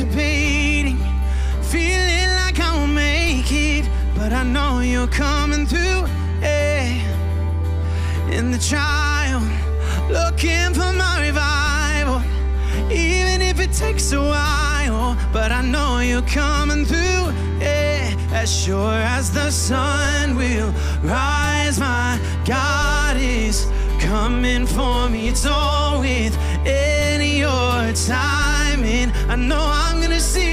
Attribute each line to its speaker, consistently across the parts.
Speaker 1: anticipating, feeling like I won't make it, but I know you're coming through. Yeah. In the trial, looking for my revival, even if it takes a while, but I know you're coming through. Yeah. As sure as the sun will rise, my God is coming for me. It's all within your I know I'm gonna see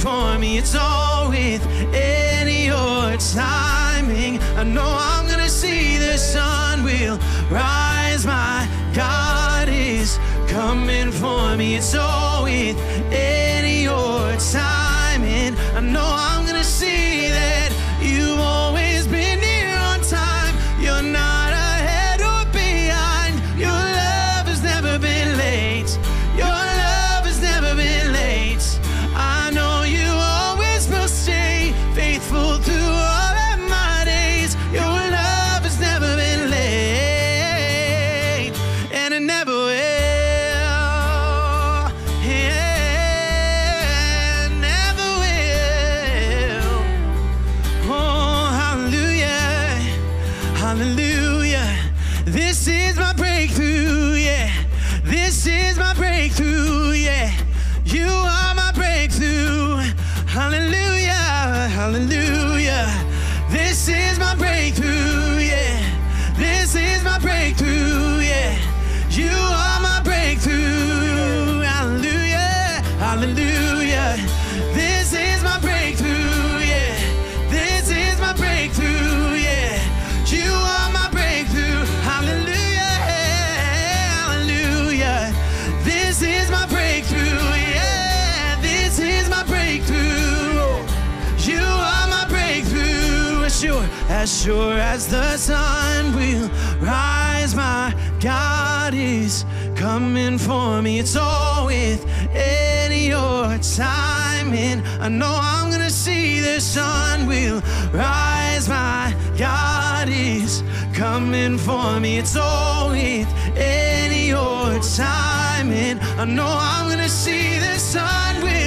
Speaker 1: for me. It's all within your timing. I know I'm gonna see the sun will rise, my God is coming for me. It's all within your timing. I know I'm sure as the sun will rise, my God is coming for me. It's all within your timing. I know I'm gonna see the sun will rise. My God is coming for me. It's all within your timing. I know I'm gonna see the sun will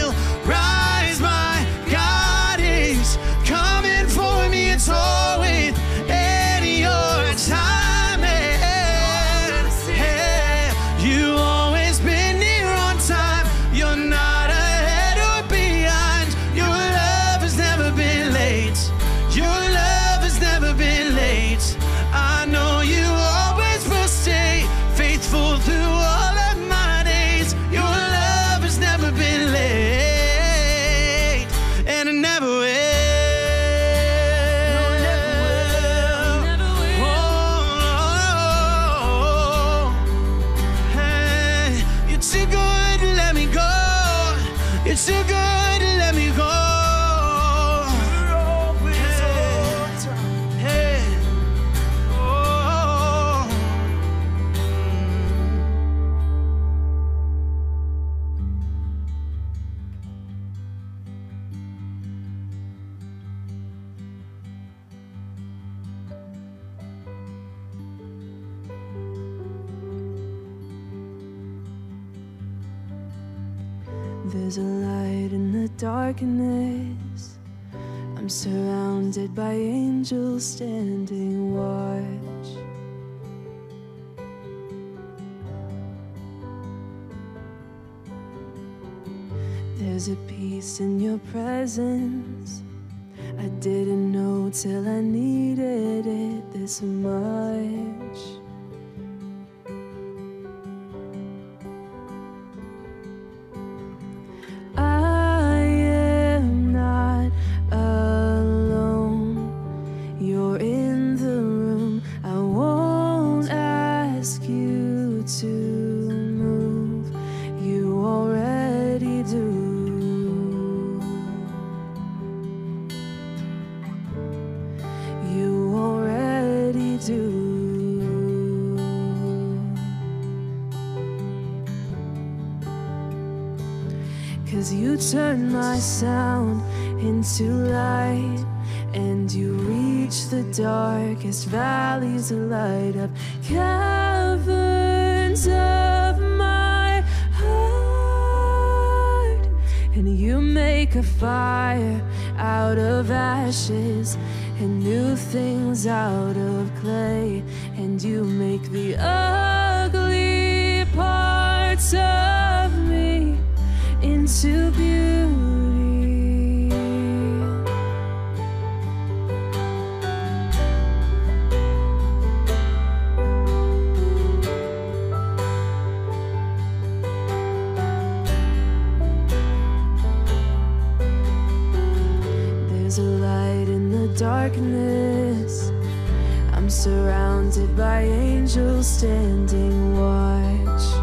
Speaker 2: There's a light in the darkness. I'm surrounded by angels standing watch. There's a peace in your presence. I didn't know till I needed it this much. Turn my sound into light and you reach the darkest valleys and light up caverns of my heart. And you make a fire out of ashes and new things out of clay and you make the ugly parts of into beauty. There's a light in the darkness. I'm surrounded by angels standing watch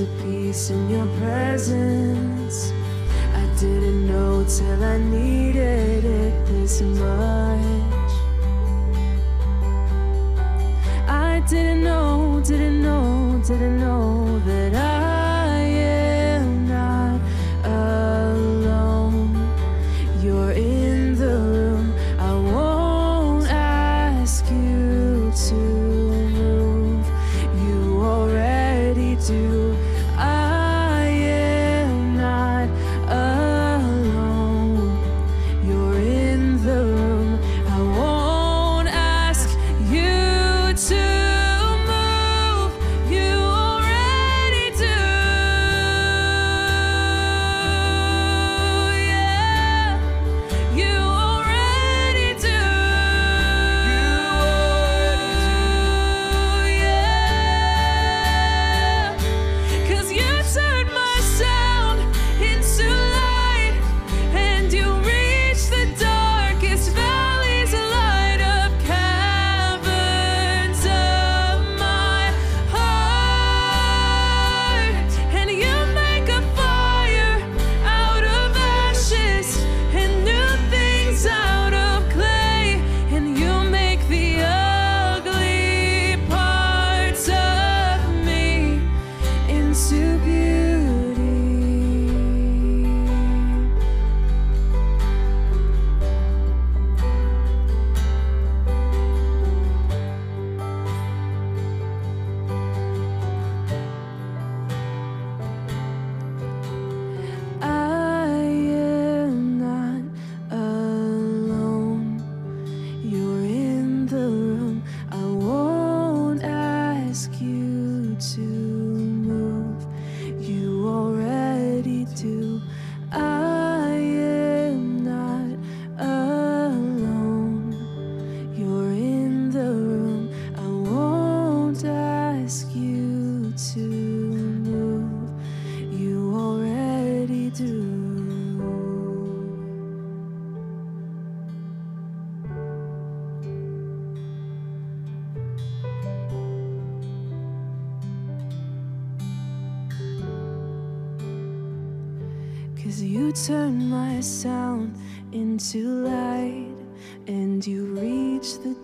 Speaker 2: a peace in your presence. I didn't know till I needed it this much.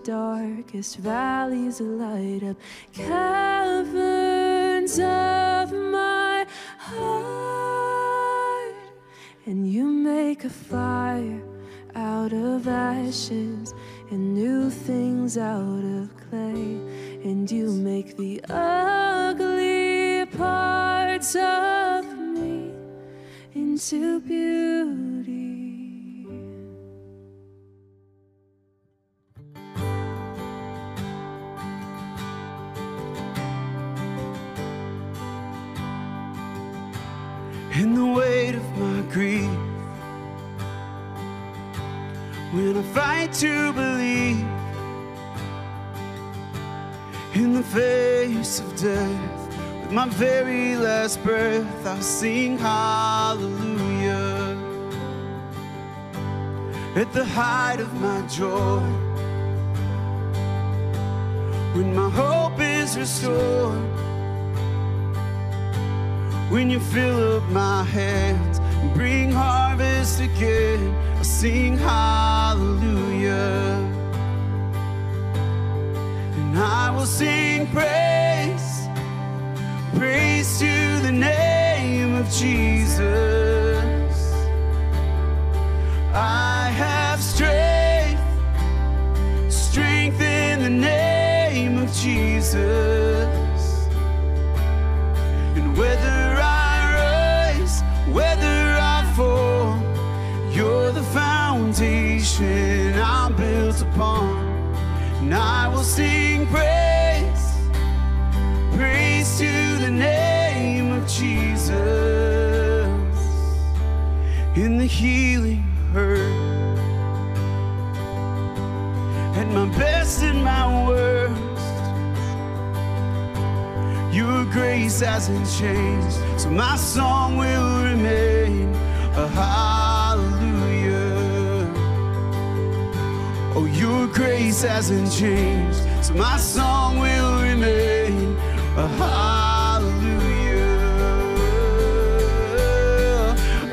Speaker 2: Darkest valleys light up caverns of my heart and you make a fire out of ashes and new things out of clay and you make the ugly parts of me into beauty. To
Speaker 3: believe in the face of death, with my very last breath, I'll sing hallelujah. At the height of my joy, when my hope is restored. When you fill up my hands and bring harvest again, I sing hallelujah. Jesus. Grace hasn't changed, so my song will remain a hallelujah. Oh, your grace hasn't changed, so my song will remain a hallelujah.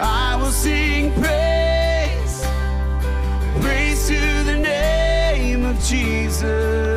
Speaker 3: I will sing praise, praise to the name of Jesus.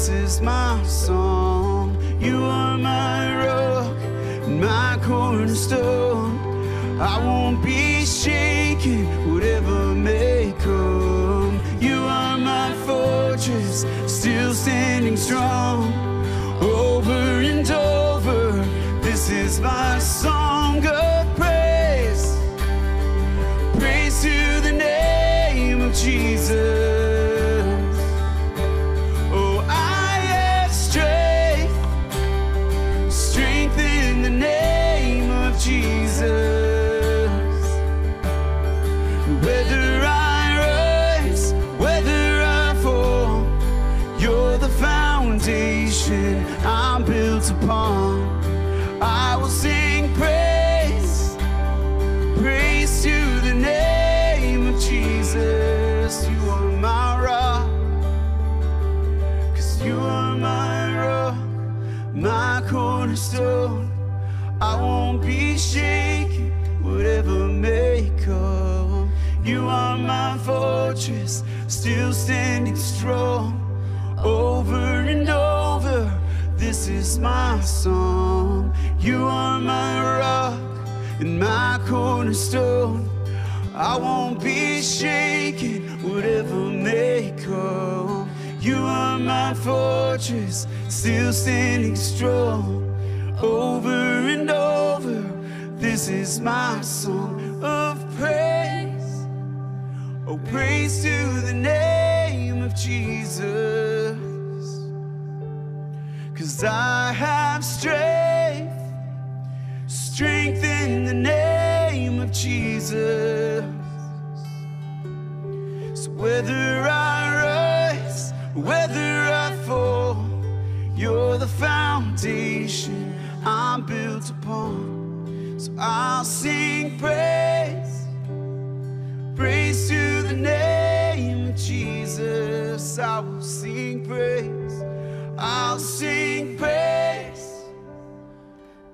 Speaker 3: This is my song. You are my rock, my cornerstone. I won't be shaken, whatever may come. You are my fortress, still standing strong. Over and over, this is my song of cornerstone. I won't be shaken, whatever may come. You are my fortress, still standing strong. Over and over, this is my song. You are my rock and my cornerstone. I won't be shaken, whatever may come. You are my fortress, still standing strong. Over and over, this is my song of praise. Oh, praise to the name of Jesus. Cause I have strength, strength in the name of Jesus. So whether I rise, whether I fall, you're the foundation I'm built upon. So I'll sing praise, praise to the name of Jesus. I will sing praise, I'll sing praise,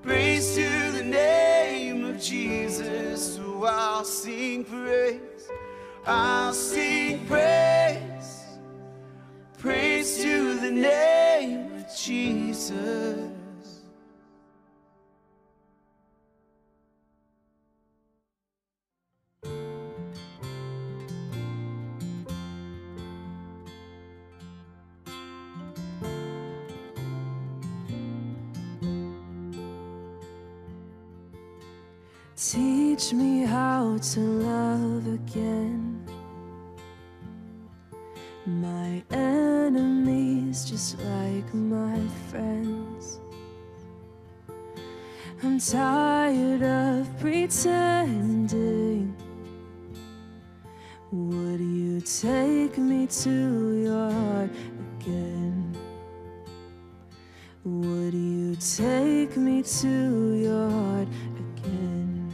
Speaker 3: praise to the name of Jesus. So I'll sing praise, I'll sing praise, praise to the name of Jesus.
Speaker 2: Take me to your heart again? Would you take me to your heart again?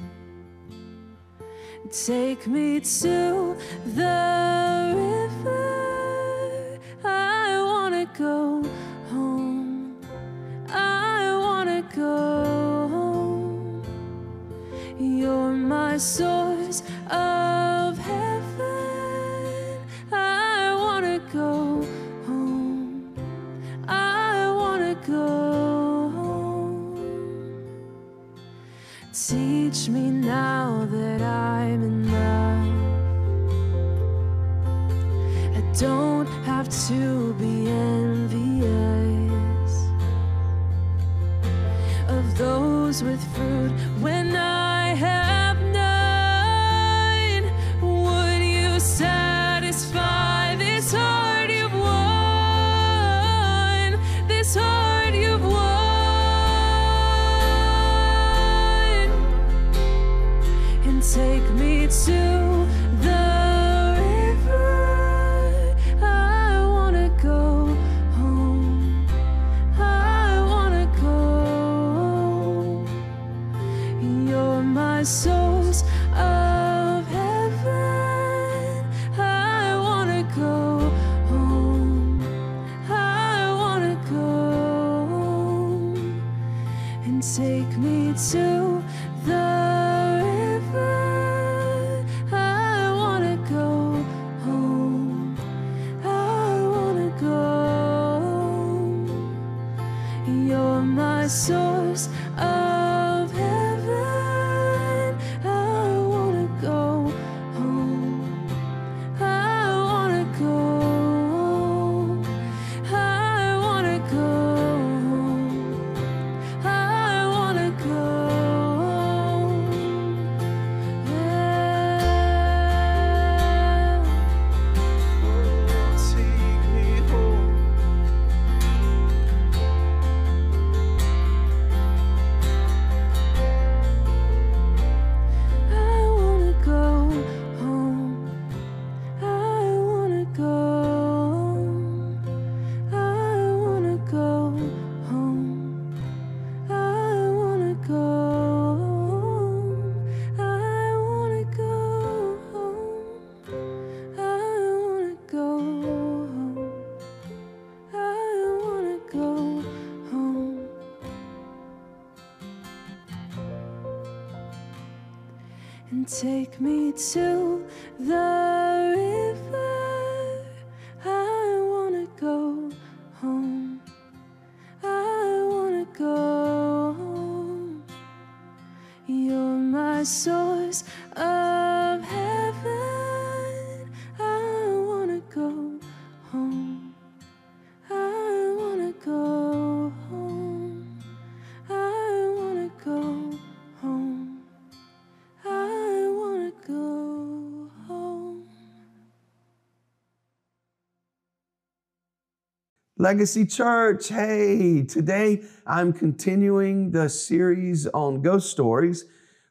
Speaker 2: Take me to the river. I wanna go home. I wanna go home. You're my source Teach me now that I'm enough. I don't have to take me to the river. I wanna go home. I wanna go home. You're my source
Speaker 4: Legacy Church, hey, today I'm continuing the series on ghost stories.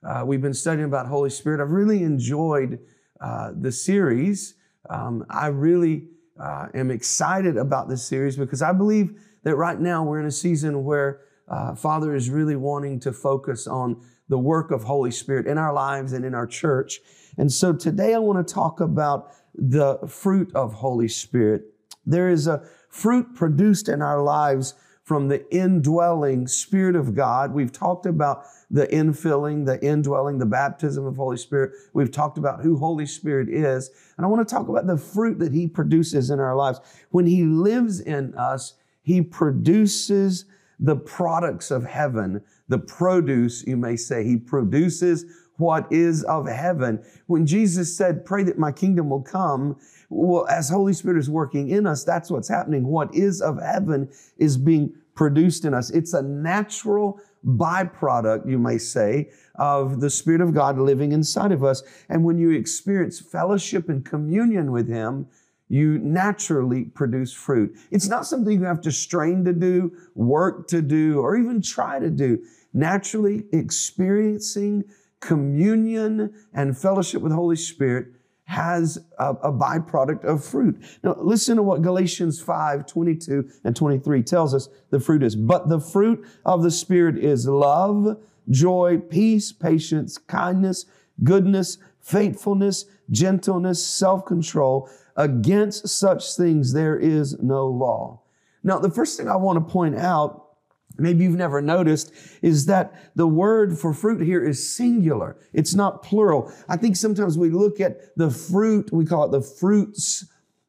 Speaker 4: Uh, we've been studying about Holy Spirit. I've really enjoyed uh, the series. Um, I really uh, am excited about this series because I believe that right now we're in a season where uh, Father is really wanting to focus on the work of Holy Spirit in our lives and in our church. And so today I want to talk about the fruit of Holy Spirit. There is a fruit produced in our lives from the indwelling Spirit of God. We've talked about the infilling, the indwelling, the baptism of Holy Spirit. We've talked about who Holy Spirit is. And I want to talk about the fruit that He produces in our lives. When He lives in us, He produces the products of heaven, the produce, you may say. He produces what is of heaven. When Jesus said, Pray that my kingdom will come, well, as Holy Spirit is working in us, that's what's happening. What is of heaven is being produced in us. It's a natural byproduct, you may say, of the Spirit of God living inside of us. And when you experience fellowship and communion with Him, you naturally produce fruit. It's not something you have to strain to do, work to do, or even try to do. Naturally experiencing communion and fellowship with Holy Spirit has a, a, byproduct of fruit. Now, listen to what Galatians 5 22 and 23 tells us the fruit is. But the fruit of the Spirit is love, joy, peace, patience, kindness, goodness, faithfulness, gentleness, self control. Against such things there is no law. Now, the first thing I want to point out maybe you've never noticed, is that the word for fruit here is singular. It's not plural. I think sometimes we look at the fruit, we call it the fruits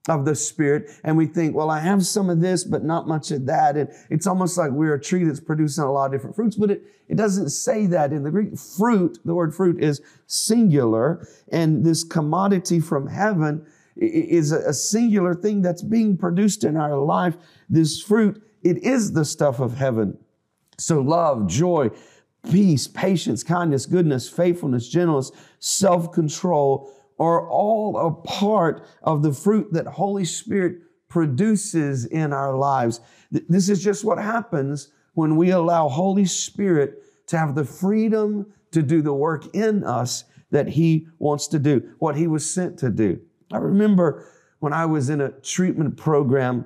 Speaker 4: of the Spirit, and we think, well, I have some of this, but not much of that. And it's almost like we're a tree that's producing a lot of different fruits, but it, it doesn't say that in the Greek. Fruit, the word fruit is singular, and this commodity from heaven is a singular thing that's being produced in our life. This fruit it is the stuff of heaven. So love, joy, peace, patience, kindness, goodness, faithfulness, gentleness, self-control are all a part of the fruit that Holy Spirit produces in our lives. This is just what happens when we allow Holy Spirit to have the freedom to do the work in us that He wants to do, what He was sent to do. I remember when I was in a treatment program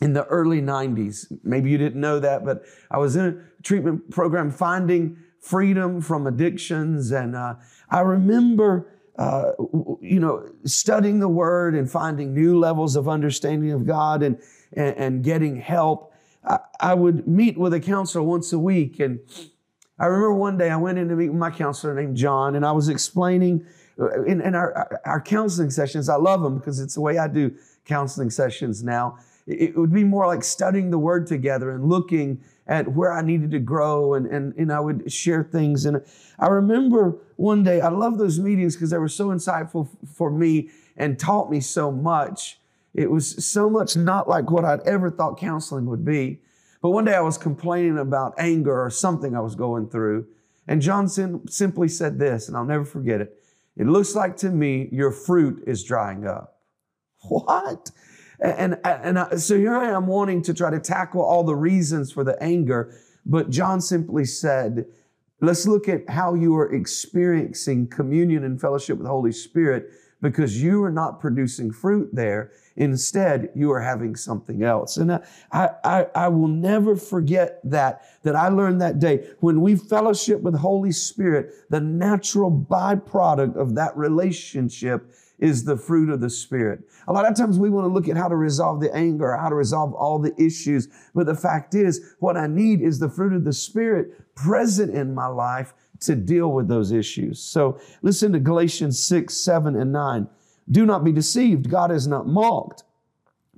Speaker 4: in the early 90s. Maybe you didn't know that, but I was in a treatment program finding freedom from addictions. And uh, I remember, uh, you know, studying the word and finding new levels of understanding of God and, and, and getting help. I, I, would meet with a counselor once a week. And I remember one day I went in to meet with my counselor named John, and I was explaining uh, in, in our, our counseling sessions. I love them because it's the way I do counseling sessions now it would be more like studying the word together and looking at where I needed to grow and, and, and I would share things. And I remember one day, I love those meetings because they were so insightful for me and taught me so much. It was so much not like what I'd ever thought counseling would be. But one day I was complaining about anger or something I was going through. And John simply said this, and I'll never forget it. It looks like to me your fruit is drying up. What? And, and, so here I am wanting to try to tackle all the reasons for the anger, but John simply said, let's look at how you are experiencing communion and fellowship with the Holy Spirit because you are not producing fruit there. Instead, you are having something else. And I, I, I will never forget that, that I learned that day. When we fellowship with Holy Spirit, the natural byproduct of that relationship is the fruit of the Spirit. A lot of times we want to look at how to resolve the anger, how to resolve all the issues. But the fact is, what I need is the fruit of the Spirit present in my life to deal with those issues. So listen to Galatians 6, 7, and 9. Do not be deceived. God is not mocked.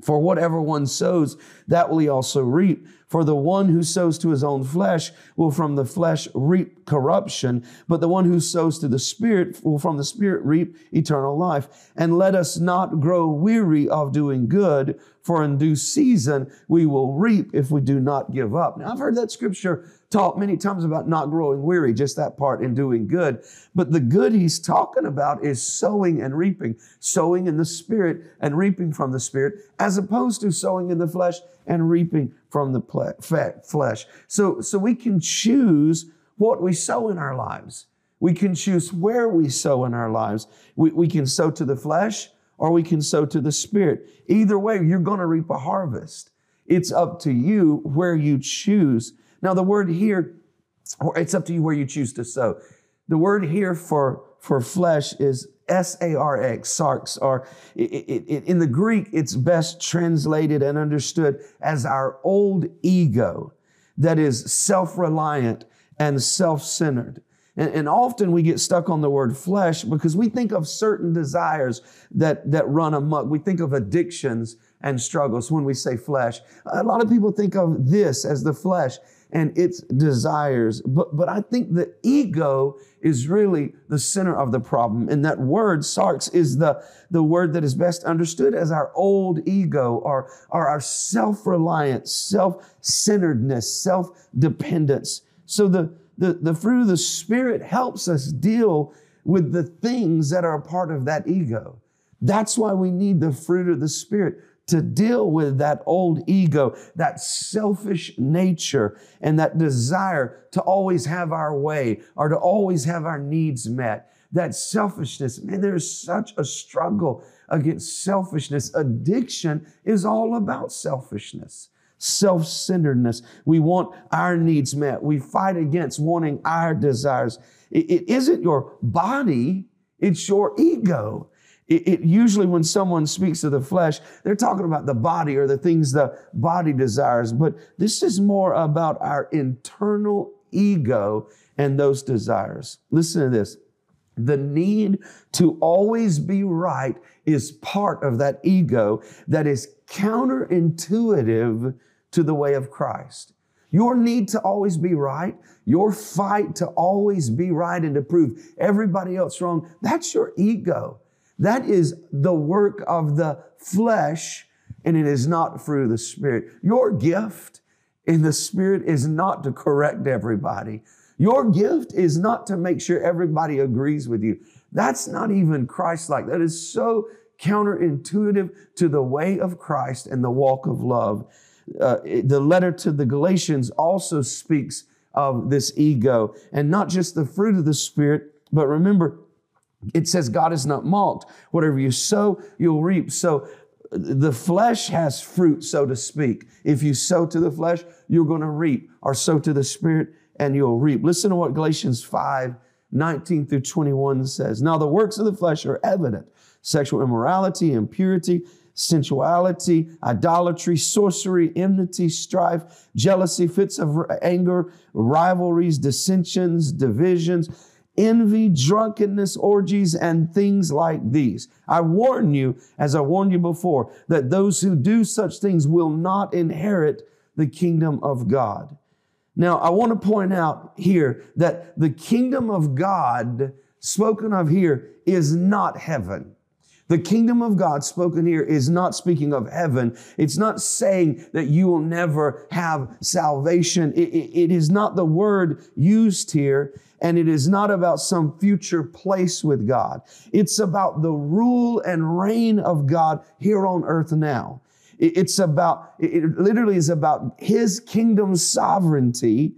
Speaker 4: For whatever one sows, that will he also reap. For the one who sows to his own flesh will from the flesh reap corruption, but the one who sows to the Spirit will from the Spirit reap eternal life. And let us not grow weary of doing good, for in due season we will reap if we do not give up. Now, I've heard that scripture taught many times about not growing weary, just that part in doing good. But the good he's talking about is sowing and reaping, sowing in the spirit and reaping from the spirit, as opposed to sowing in the flesh and reaping from the flesh. So, so we can choose what we sow in our lives. We can choose where we sow in our lives. We, we can sow to the flesh or we can sow to the spirit. Either way, you're going to reap a harvest. It's up to you where you choose now, the word here, it's up to you where you choose to sow. The word here for, for flesh is S-A-R-X, sarx, or it, it, it, in the Greek, it's best translated and understood as our old ego that is self-reliant and self-centered. And, and, often we get stuck on the word flesh because we think of certain desires that, that run amok. We think of addictions and struggles when we say flesh. A lot of people think of this as the flesh and its desires. But, but I think the ego is really the center of the problem. And that word, sarx, is the, the word that is best understood as our old ego or, or our self-reliance, self-centeredness, self-dependence. So the, the, the fruit of the Spirit helps us deal with the things that are a part of that ego. That's why we need the fruit of the Spirit to deal with that old ego, that selfish nature, and that desire to always have our way or to always have our needs met. That selfishness, man, there's such a struggle against selfishness. Addiction is all about selfishness, self centeredness. We want our needs met. We fight against wanting our desires. It, it isn't your body, it's your ego. It, it, usually when someone speaks of the flesh, they're talking about the body or the things the body desires. But this is more about our internal ego and those desires. Listen to this. The need to always be right is part of that ego that is counterintuitive to the way of Christ. Your need to always be right, your fight to always be right and to prove everybody else wrong, that's your ego. That is the work of the flesh, and it is not through the Spirit. Your gift in the Spirit is not to correct everybody. Your gift is not to make sure everybody agrees with you. That's not even Christ like. That is so counterintuitive to the way of Christ and the walk of love. Uh, the letter to the Galatians also speaks of this ego and not just the fruit of the Spirit, but remember, it says God is not mocked. Whatever you sow, you'll reap. So the flesh has fruit, so to speak. If you sow to the flesh, you're going to reap, or sow to the spirit, and you'll reap. Listen to what Galatians 5 19 through 21 says. Now, the works of the flesh are evident sexual immorality, impurity, sensuality, idolatry, sorcery, enmity, strife, jealousy, fits of anger, rivalries, dissensions, divisions envy, drunkenness, orgies, and things like these. I warn you, as I warned you before, that those who do such things will not inherit the kingdom of God. Now, I want to point out here that the kingdom of God spoken of here is not heaven. The kingdom of God spoken here is not speaking of heaven. It's not saying that you will never have salvation. It, it, it is not the word used here, and it is not about some future place with God. It's about the rule and reign of God here on earth now. It's about, it literally is about His kingdom sovereignty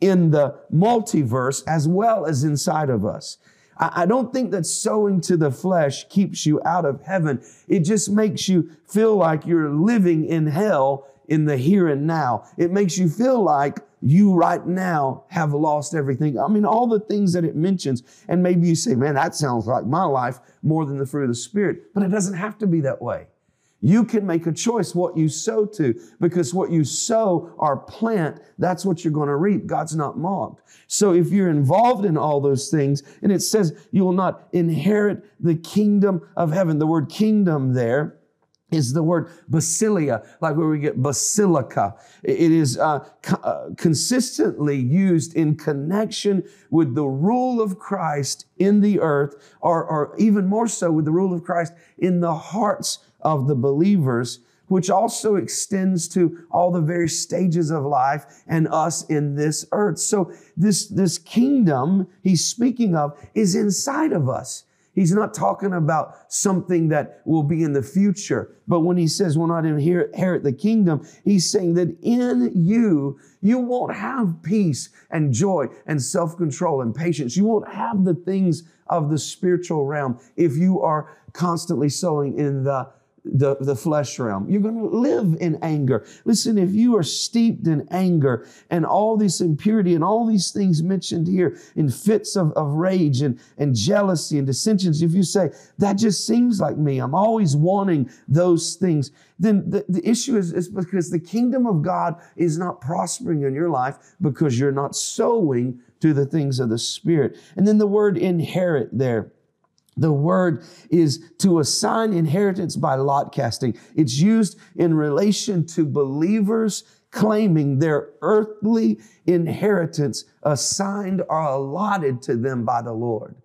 Speaker 4: in the multiverse as well as inside of us. I don't think that sowing to the flesh keeps you out of heaven. It just makes you feel like you're living in hell in the here and now. It makes you feel like you right now have lost everything. I mean, all the things that it mentions. And maybe you say, man, that sounds like my life more than the fruit of the Spirit. But it doesn't have to be that way. You can make a choice what you sow to because what you sow or plant, that's what you're going to reap. God's not mocked. So if you're involved in all those things, and it says you will not inherit the kingdom of heaven, the word kingdom there is the word basileia, like where we get basilica. It is uh, co- uh, consistently used in connection with the rule of Christ in the earth, or, or even more so with the rule of Christ in the hearts of the believers, which also extends to all the various stages of life and us in this earth. So this, this kingdom he's speaking of is inside of us. He's not talking about something that will be in the future. But when he says we'll not inherit the kingdom, he's saying that in you, you won't have peace and joy and self control and patience. You won't have the things of the spiritual realm if you are constantly sowing in the the, the flesh realm. You're going to live in anger. Listen, if you are steeped in anger and all this impurity and all these things mentioned here in fits of, of rage and, and jealousy and dissensions, if you say, that just seems like me, I'm always wanting those things, then the, the issue is, is because the kingdom of God is not prospering in your life because you're not sowing to the things of the Spirit. And then the word inherit there. The word is to assign inheritance by lot casting. It's used in relation to believers claiming their earthly inheritance assigned or allotted to them by the Lord.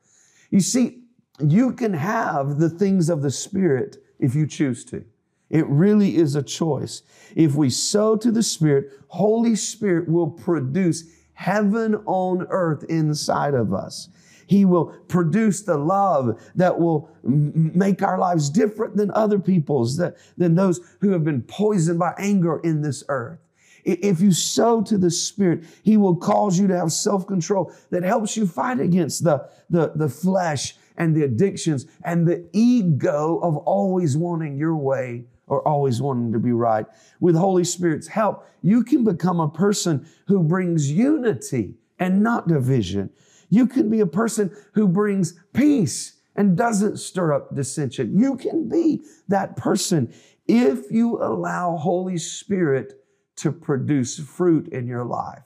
Speaker 4: You see, you can have the things of the Spirit if you choose to. It really is a choice. If we sow to the Spirit, Holy Spirit will produce heaven on earth inside of us. He will produce the love that will make our lives different than other people's, that, than those who have been poisoned by anger in this earth. If you sow to the Spirit, He will cause you to have self control that helps you fight against the, the, the flesh and the addictions and the ego of always wanting your way or always wanting to be right. With Holy Spirit's help, you can become a person who brings unity and not division. You can be a person who brings peace and doesn't stir up dissension. You can be that person if you allow Holy Spirit to produce fruit in your life.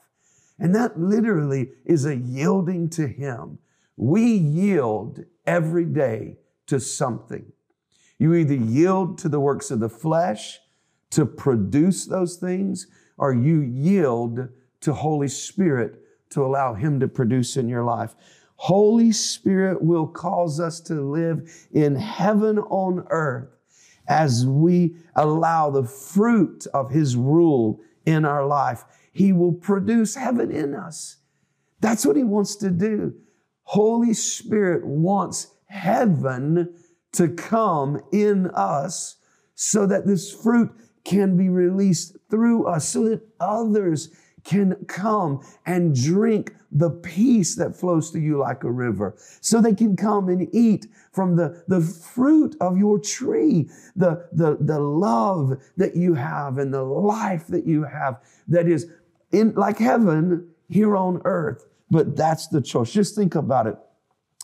Speaker 4: And that literally is a yielding to Him. We yield every day to something. You either yield to the works of the flesh to produce those things, or you yield to Holy Spirit to allow Him to produce in your life. Holy Spirit will cause us to live in heaven on earth as we allow the fruit of His rule in our life. He will produce heaven in us. That's what He wants to do. Holy Spirit wants heaven to come in us so that this fruit can be released through us, so that others can come and drink the peace that flows to you like a river. So they can come and eat from the, the fruit of your tree, the, the, the love that you have and the life that you have that is in like heaven here on earth. But that's the choice. Just think about it.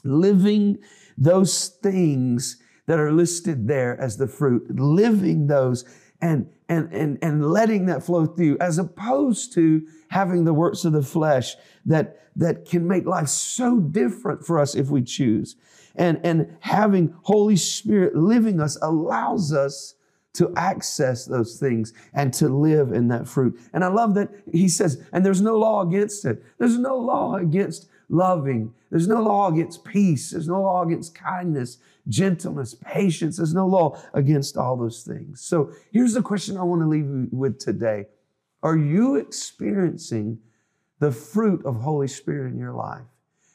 Speaker 4: Living those things that are listed there as the fruit, living those and, and, and, and letting that flow through, as opposed to having the works of the flesh that, that can make life so different for us if we choose. And, and having Holy Spirit living us allows us to access those things and to live in that fruit. And I love that he says, and there's no law against it. There's no law against loving. There's no law against peace. There's no law against kindness, gentleness, patience. There's no law against all those things. So here's the question I want to leave you with today. Are you experiencing the fruit of Holy Spirit in your life?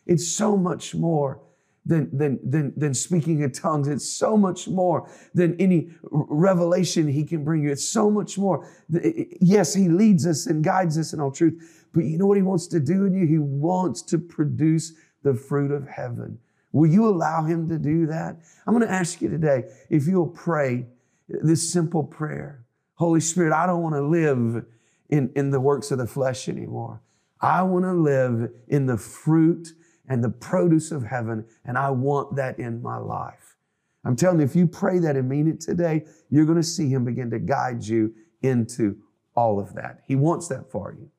Speaker 4: It's so much more than, than, than, than speaking in tongues. It's so much more than any revelation He can bring you. It's so much more. Yes, He leads us and guides us in all truth, but you know what He wants to do in you? He wants to produce the fruit of heaven. Will you allow Him to do that? I'm going to ask you today if you'll pray this simple prayer Holy Spirit, I don't want to live in, in the works of the flesh anymore. I want to live in the fruit and the produce of heaven, and I want that in my life. I'm telling you, if you pray that and mean it today, you're going to see Him begin to guide you into all of that. He wants that for you.